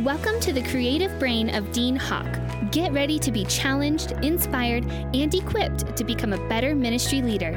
Welcome to the creative brain of Dean Hawk. Get ready to be challenged, inspired, and equipped to become a better ministry leader.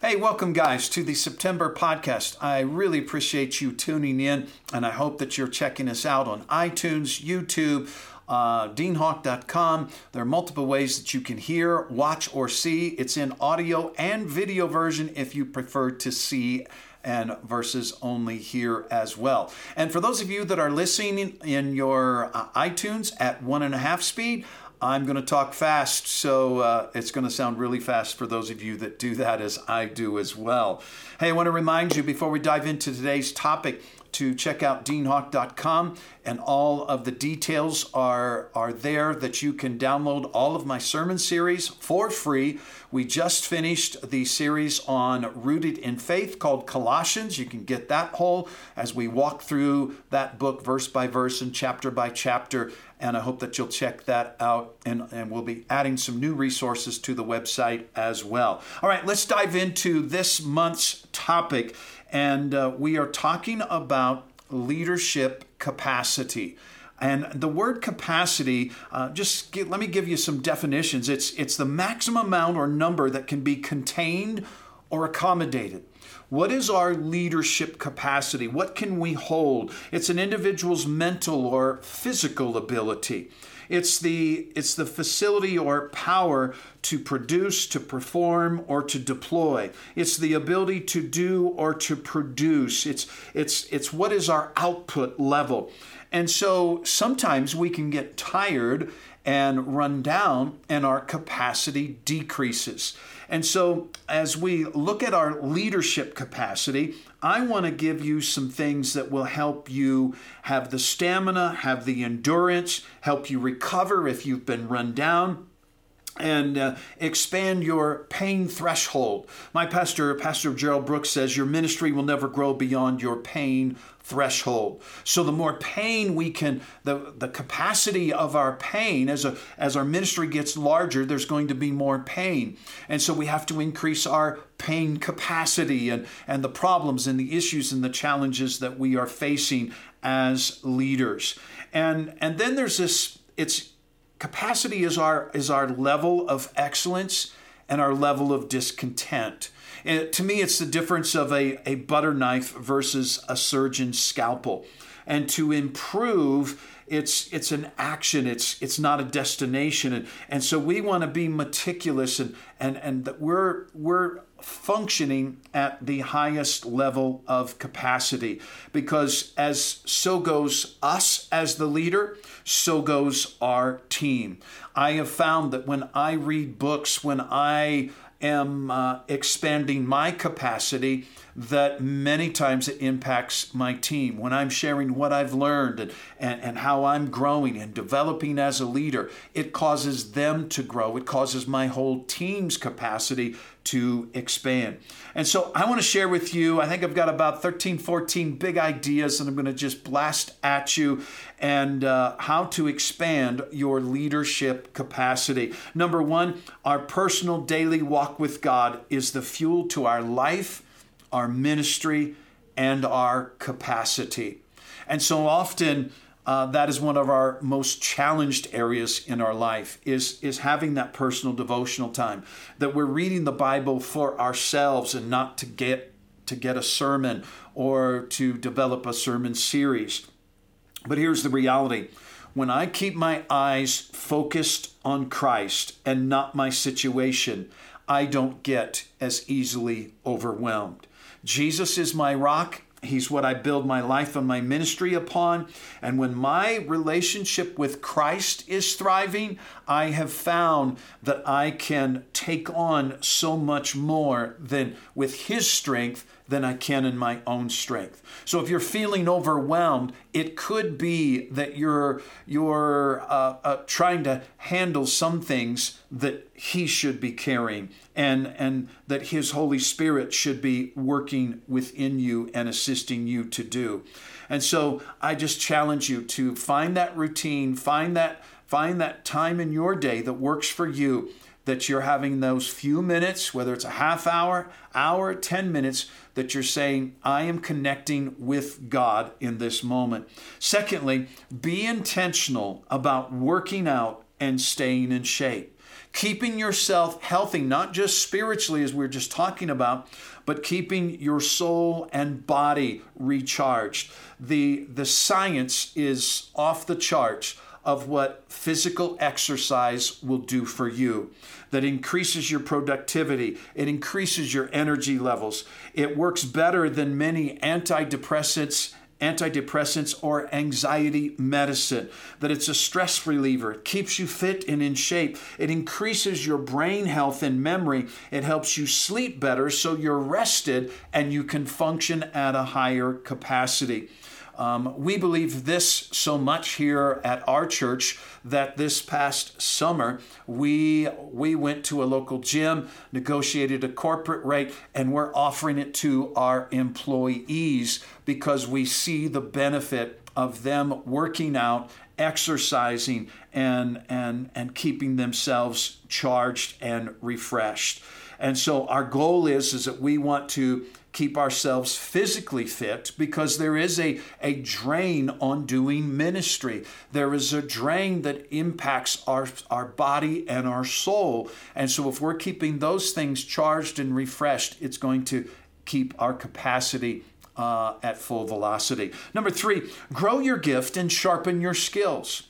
Hey, welcome, guys, to the September podcast. I really appreciate you tuning in, and I hope that you're checking us out on iTunes, YouTube, uh, deanhawk.com. There are multiple ways that you can hear, watch, or see. It's in audio and video version if you prefer to see and versus only here as well. And for those of you that are listening in your uh, iTunes at one and a half speed, I'm going to talk fast, so uh, it's going to sound really fast for those of you that do that as I do as well. Hey, I want to remind you before we dive into today's topic to check out deanhawk.com and all of the details are are there that you can download all of my sermon series for free. We just finished the series on rooted in faith called Colossians. You can get that whole as we walk through that book verse by verse and chapter by chapter and I hope that you'll check that out. And, and we'll be adding some new resources to the website as well. All right, let's dive into this month's topic. And uh, we are talking about leadership capacity. And the word capacity, uh, just get, let me give you some definitions. It's, it's the maximum amount or number that can be contained or accommodated. What is our leadership capacity? What can we hold? It's an individual's mental or physical ability. It's the, it's the facility or power to produce, to perform, or to deploy. It's the ability to do or to produce. It's, it's, it's what is our output level. And so sometimes we can get tired and run down, and our capacity decreases. And so, as we look at our leadership capacity, I want to give you some things that will help you have the stamina, have the endurance, help you recover if you've been run down and uh, expand your pain threshold. My pastor, Pastor Gerald Brooks, says your ministry will never grow beyond your pain threshold. So the more pain we can, the, the capacity of our pain as a as our ministry gets larger, there's going to be more pain. And so we have to increase our pain capacity and, and the problems and the issues and the challenges that we are facing as leaders. And and then there's this, it's capacity is our is our level of excellence and our level of discontent. And to me, it's the difference of a, a butter knife versus a surgeon's scalpel. And to improve, it's it's an action, it's it's not a destination. And, and so we want to be meticulous and and, and we're we're functioning at the highest level of capacity. Because as so goes us as the leader so goes our team. I have found that when i read books when i am uh, expanding my capacity that many times it impacts my team. When I'm sharing what I've learned and, and, and how I'm growing and developing as a leader, it causes them to grow. It causes my whole team's capacity to expand. And so I want to share with you, I think I've got about 13, 14 big ideas, and I'm going to just blast at you and uh, how to expand your leadership capacity. Number one, our personal daily walk with God is the fuel to our life our ministry, and our capacity. And so often, uh, that is one of our most challenged areas in our life is, is having that personal devotional time that we're reading the bible for ourselves and not to get to get a sermon or to develop a sermon series. But here's the reality. When i keep my eyes focused on christ and not my situation i don't get as easily overwhelmed Jesus is my rock. He's what I build my life and my ministry upon. And when my relationship with Christ is thriving, I have found that I can take on so much more than with His strength than I can in my own strength. So if you're feeling overwhelmed, it could be that you're you're uh, uh, trying to handle some things that He should be carrying, and and that His Holy Spirit should be working within you and assisting you to do. And so I just challenge you to find that routine, find that Find that time in your day that works for you that you're having those few minutes, whether it's a half hour, hour, 10 minutes, that you're saying, I am connecting with God in this moment. Secondly, be intentional about working out and staying in shape. Keeping yourself healthy, not just spiritually, as we are just talking about, but keeping your soul and body recharged. The, the science is off the charts of what physical exercise will do for you. That increases your productivity, it increases your energy levels. It works better than many antidepressants antidepressants or anxiety medicine, that it's a stress reliever. It keeps you fit and in shape. It increases your brain health and memory. It helps you sleep better so you're rested and you can function at a higher capacity. Um, we believe this so much here at our church that this past summer we we went to a local gym, negotiated a corporate rate, and we're offering it to our employees because we see the benefit of them working out, exercising, and and and keeping themselves charged and refreshed. And so our goal is is that we want to keep ourselves physically fit because there is a, a drain on doing ministry. There is a drain that impacts our, our body and our soul. And so, if we're keeping those things charged and refreshed, it's going to keep our capacity uh, at full velocity. Number three, grow your gift and sharpen your skills.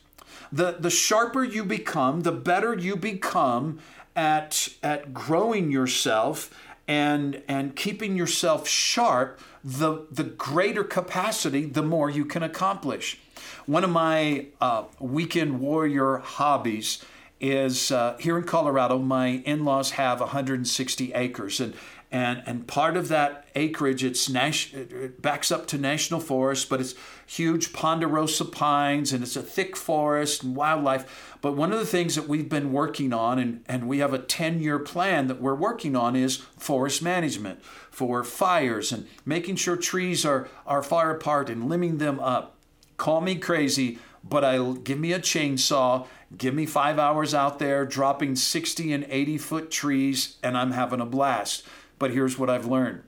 The, the sharper you become, the better you become at, at growing yourself and and keeping yourself sharp the the greater capacity the more you can accomplish. One of my uh, weekend warrior hobbies is uh, here in colorado my in-laws have 160 acres and and and part of that acreage it's nas- it backs up to national forest but it's huge ponderosa pines and it's a thick forest and wildlife but one of the things that we've been working on and and we have a 10 year plan that we're working on is forest management for fires and making sure trees are are far apart and limbing them up call me crazy but I give me a chainsaw, give me 5 hours out there dropping 60 and 80 foot trees and I'm having a blast. But here's what I've learned.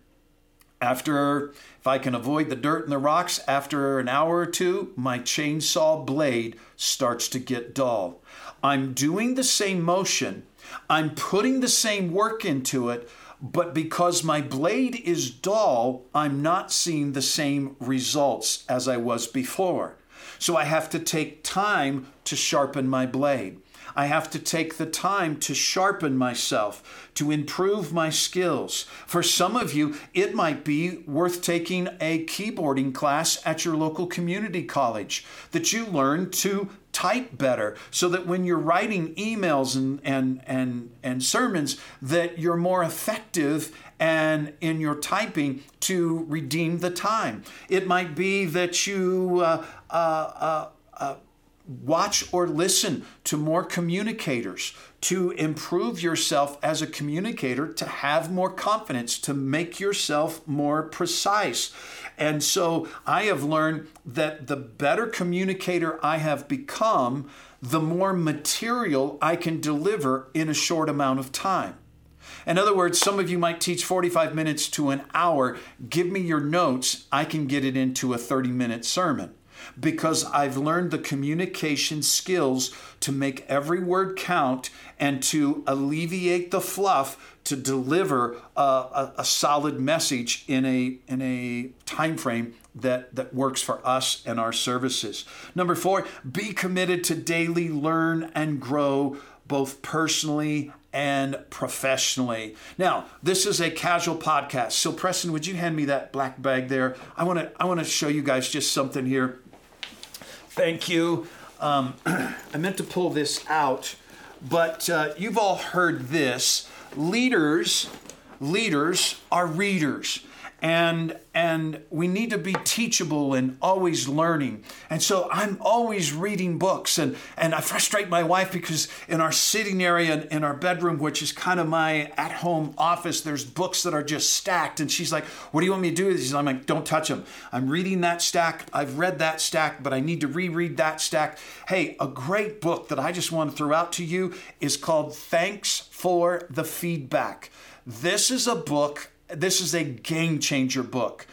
After, if I can avoid the dirt and the rocks, after an hour or two, my chainsaw blade starts to get dull. I'm doing the same motion, I'm putting the same work into it, but because my blade is dull, I'm not seeing the same results as I was before. So I have to take time to sharpen my blade. I have to take the time to sharpen myself, to improve my skills. For some of you, it might be worth taking a keyboarding class at your local community college that you learn to type better so that when you're writing emails and, and, and, and sermons that you're more effective and in your typing to redeem the time it might be that you uh, uh, uh, uh watch or listen to more communicators to improve yourself as a communicator, to have more confidence, to make yourself more precise. And so I have learned that the better communicator I have become, the more material I can deliver in a short amount of time. In other words, some of you might teach 45 minutes to an hour. Give me your notes, I can get it into a 30 minute sermon because I've learned the communication skills to make every word count and to alleviate the fluff to deliver a, a, a solid message in a in a time frame that, that works for us and our services. Number four, be committed to daily learn and grow both personally and professionally. Now, this is a casual podcast. So Preston, would you hand me that black bag there? I want to I want to show you guys just something here. Thank you. Um, I meant to pull this out, but uh, you've all heard this. Leaders, leaders are readers. And and we need to be teachable and always learning. And so I'm always reading books and and I frustrate my wife because in our sitting area in our bedroom, which is kind of my at-home office, there's books that are just stacked. And she's like, "What do you want me to do with these?" I'm like, "Don't touch them. I'm reading that stack. I've read that stack, but I need to reread that stack." Hey, a great book that I just want to throw out to you is called Thanks for the Feedback. This is a book this is a game changer book.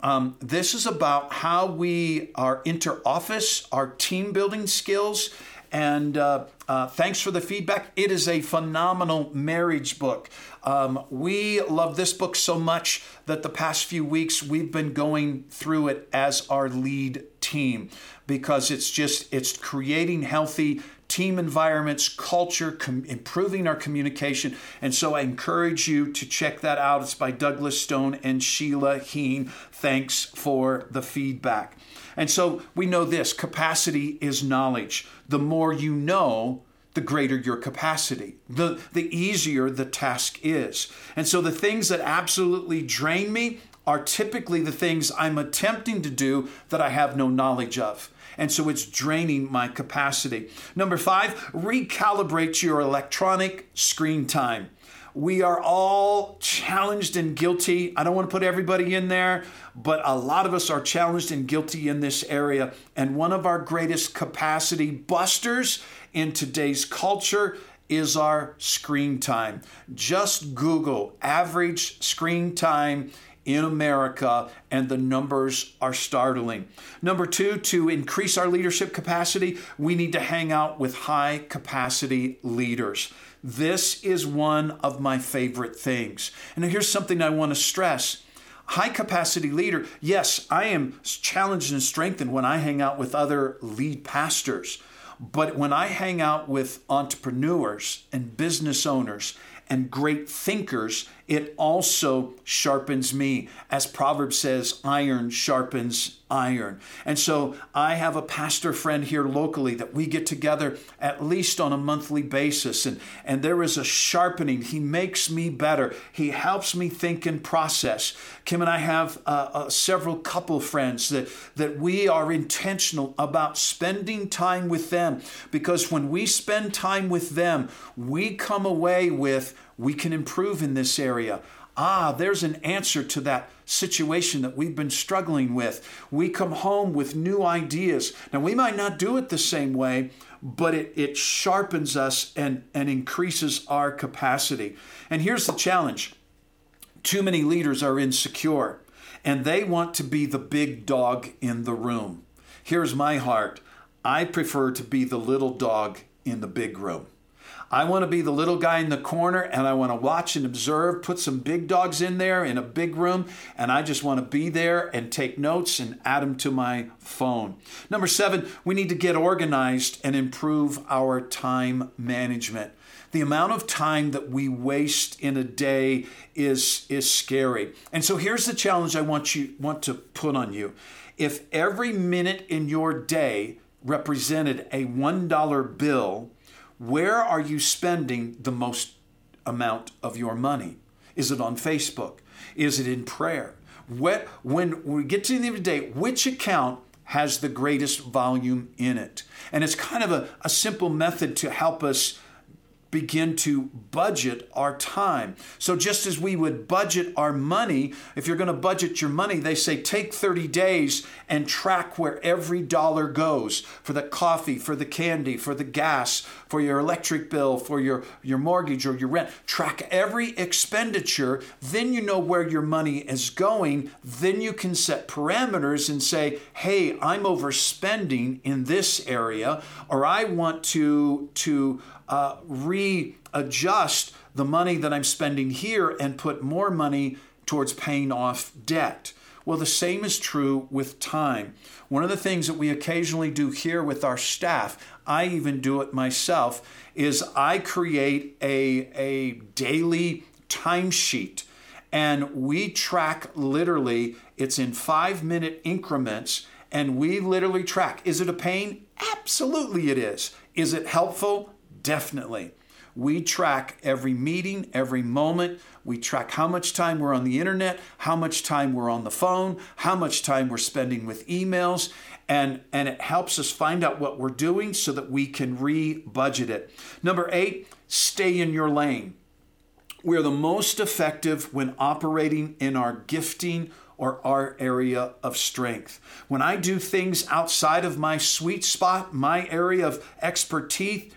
Um, this is about how we are inter-office, our team building skills, and uh, uh, thanks for the feedback. It is a phenomenal marriage book. Um, we love this book so much that the past few weeks we've been going through it as our lead team because it's just it's creating healthy team environments, culture, com- improving our communication. And so I encourage you to check that out. It's by Douglas Stone and Sheila Heen. Thanks for the feedback. And so we know this capacity is knowledge. The more you know, the greater your capacity, the, the easier the task is. And so the things that absolutely drain me are typically the things I'm attempting to do that I have no knowledge of and so it's draining my capacity. Number five, recalibrate your electronic screen time. We are all challenged and guilty. I don't want to put everybody in there, but a lot of us are challenged and guilty in this area. And one of our greatest capacity busters in today's culture is our screen time. Just Google average screen time in America, and the numbers are startling. Number two, to increase our leadership capacity, we need to hang out with high capacity leaders. This is one of my favorite things. And here's something I want to stress. High capacity leader, yes, I am challenged and strengthened when I hang out with other lead pastors. But when I hang out with entrepreneurs and business owners and great thinkers, it also sharpens me. As Proverbs says, iron sharpens iron. And so I have a pastor friend here locally that we get together at least on a monthly basis. And, and there is a sharpening. He makes me better. He helps me think and process. Kim and I have uh, uh, several couple friends that, that we are intentional about spending time with them because when we spend time with them, we come away with we can improve in this area. Ah, there's an answer to that situation that we've been struggling with. We come home with new ideas. Now, we might not do it the same way, but it, it sharpens us and, and increases our capacity. And here's the challenge too many leaders are insecure and they want to be the big dog in the room. Here's my heart I prefer to be the little dog in the big room. I want to be the little guy in the corner and I want to watch and observe, put some big dogs in there in a big room, and I just want to be there and take notes and add them to my phone. Number seven, we need to get organized and improve our time management. The amount of time that we waste in a day is, is scary. And so here's the challenge I want you want to put on you. If every minute in your day represented a $1 bill, where are you spending the most amount of your money? Is it on Facebook? Is it in prayer? When, when we get to the end of the day, which account has the greatest volume in it? And it's kind of a, a simple method to help us begin to budget our time. So, just as we would budget our money, if you're going to budget your money, they say take 30 days and track where every dollar goes for the coffee, for the candy, for the gas, for your electric bill, for your, your mortgage or your rent. Track every expenditure. Then you know where your money is going. Then you can set parameters and say, hey, I'm overspending in this area, or I want to, to uh, readjust the money that I'm spending here and put more money towards paying off debt. Well, the same is true with time. One of the things that we occasionally do here with our staff, I even do it myself, is I create a, a daily timesheet and we track literally, it's in five minute increments, and we literally track. Is it a pain? Absolutely, it is. Is it helpful? Definitely. We track every meeting, every moment. We track how much time we're on the internet, how much time we're on the phone, how much time we're spending with emails, and, and it helps us find out what we're doing so that we can re budget it. Number eight, stay in your lane. We're the most effective when operating in our gifting or our area of strength. When I do things outside of my sweet spot, my area of expertise,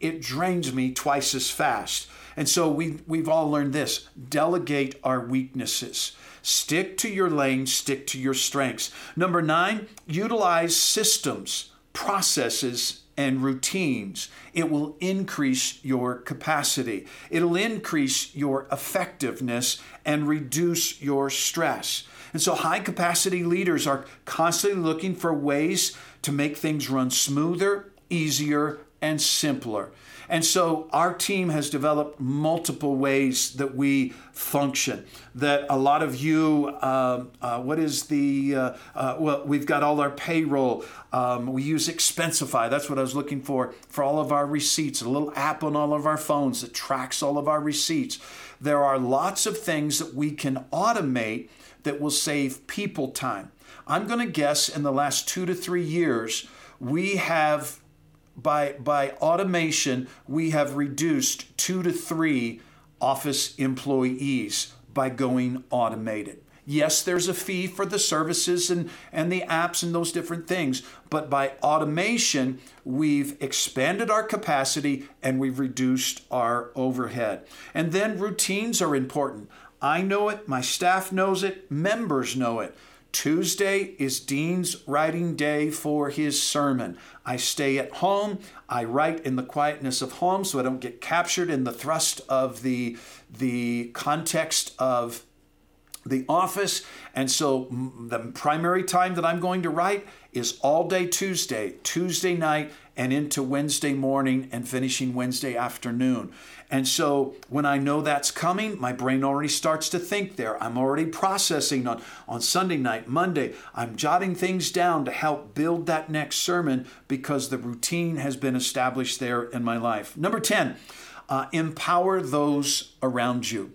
it drains me twice as fast. And so we, we've all learned this delegate our weaknesses. Stick to your lane, stick to your strengths. Number nine, utilize systems, processes, and routines. It will increase your capacity. It'll increase your effectiveness and reduce your stress. And so, high capacity leaders are constantly looking for ways to make things run smoother, easier, and simpler. And so our team has developed multiple ways that we function. That a lot of you, uh, uh, what is the, uh, uh, well, we've got all our payroll. Um, we use Expensify. That's what I was looking for for all of our receipts. A little app on all of our phones that tracks all of our receipts. There are lots of things that we can automate that will save people time. I'm going to guess in the last two to three years, we have by by automation we have reduced two to three office employees by going automated. Yes there's a fee for the services and and the apps and those different things but by automation we've expanded our capacity and we've reduced our overhead. And then routines are important. I know it my staff knows it members know it Tuesday is Dean's writing day for his sermon. I stay at home. I write in the quietness of home so I don't get captured in the thrust of the, the context of the office. And so the primary time that I'm going to write is all day Tuesday, Tuesday night, and into Wednesday morning and finishing Wednesday afternoon. And so when I know that's coming, my brain already starts to think there. I'm already processing on, on Sunday night, Monday. I'm jotting things down to help build that next sermon because the routine has been established there in my life. Number 10, uh, empower those around you.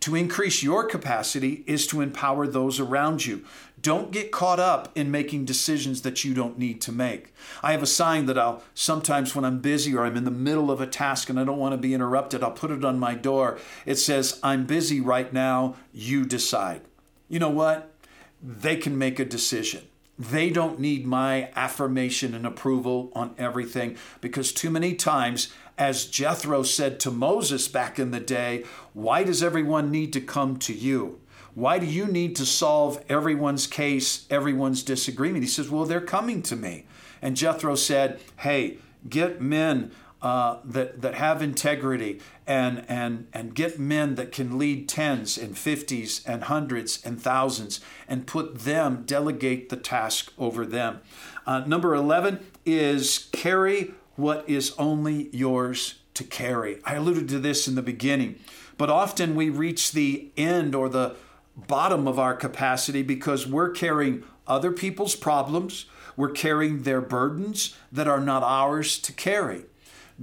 To increase your capacity is to empower those around you. Don't get caught up in making decisions that you don't need to make. I have a sign that I'll sometimes, when I'm busy or I'm in the middle of a task and I don't want to be interrupted, I'll put it on my door. It says, I'm busy right now, you decide. You know what? They can make a decision. They don't need my affirmation and approval on everything because too many times, as Jethro said to Moses back in the day, why does everyone need to come to you? Why do you need to solve everyone's case, everyone's disagreement? He says, Well, they're coming to me. And Jethro said, Hey, get men uh, that, that have integrity and, and, and get men that can lead tens and fifties and hundreds and thousands and put them, delegate the task over them. Uh, number 11 is carry what is only yours to carry. I alluded to this in the beginning, but often we reach the end or the bottom of our capacity because we're carrying other people's problems, we're carrying their burdens that are not ours to carry.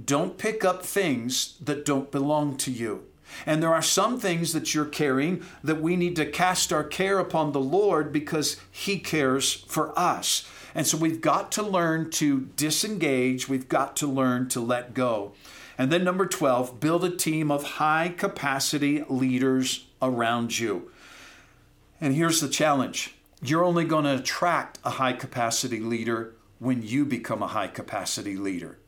Don't pick up things that don't belong to you. And there are some things that you're carrying that we need to cast our care upon the Lord because He cares for us. And so we've got to learn to disengage, we've got to learn to let go. And then, number 12, build a team of high capacity leaders around you. And here's the challenge you're only going to attract a high capacity leader when you become a high capacity leader.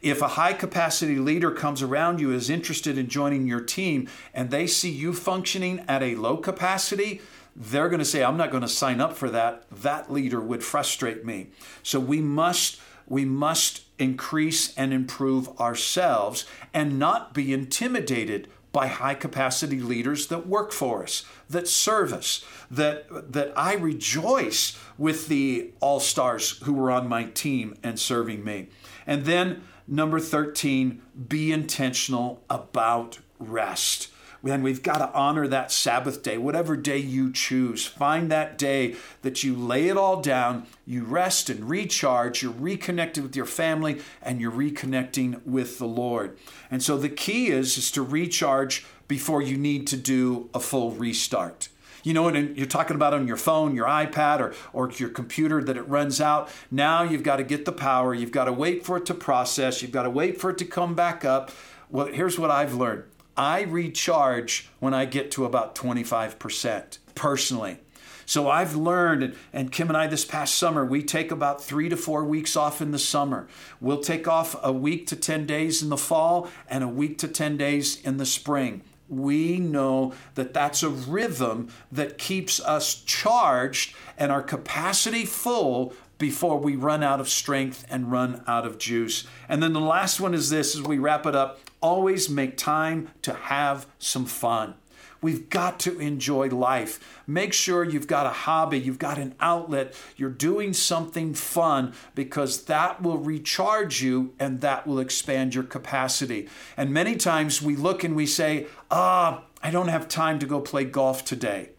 If a high capacity leader comes around you, is interested in joining your team, and they see you functioning at a low capacity, they're going to say, I'm not going to sign up for that. That leader would frustrate me. So we must we must increase and improve ourselves and not be intimidated by high capacity leaders that work for us, that serve us, that, that I rejoice with the all stars who were on my team and serving me. And then, number 13, be intentional about rest. Then we've got to honor that Sabbath day, whatever day you choose. Find that day that you lay it all down, you rest and recharge, you're reconnected with your family, and you're reconnecting with the Lord. And so the key is, is to recharge before you need to do a full restart. You know, and you're talking about on your phone, your iPad, or, or your computer that it runs out. Now you've got to get the power. You've got to wait for it to process. You've got to wait for it to come back up. Well, here's what I've learned I recharge when I get to about 25% personally. So I've learned, and Kim and I this past summer, we take about three to four weeks off in the summer. We'll take off a week to 10 days in the fall and a week to 10 days in the spring. We know that that's a rhythm that keeps us charged and our capacity full before we run out of strength and run out of juice. And then the last one is this as we wrap it up always make time to have some fun. We've got to enjoy life. Make sure you've got a hobby, you've got an outlet, you're doing something fun because that will recharge you and that will expand your capacity. And many times we look and we say, ah, I don't have time to go play golf today.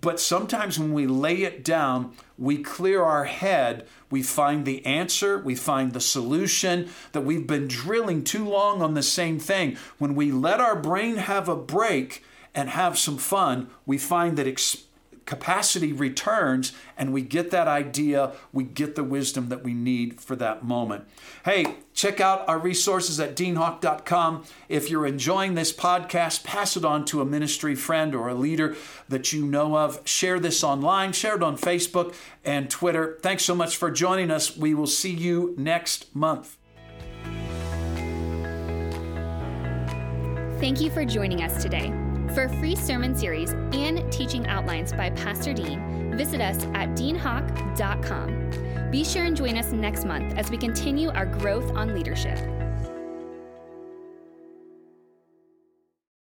But sometimes when we lay it down, we clear our head, we find the answer, we find the solution that we've been drilling too long on the same thing. When we let our brain have a break and have some fun, we find that experience capacity returns and we get that idea, we get the wisdom that we need for that moment. Hey, check out our resources at deanhawk.com. If you're enjoying this podcast, pass it on to a ministry friend or a leader that you know of. Share this online, share it on Facebook and Twitter. Thanks so much for joining us. We will see you next month. Thank you for joining us today. For a free sermon series and teaching outlines by Pastor Dean, visit us at deanhawk.com. Be sure and join us next month as we continue our growth on leadership.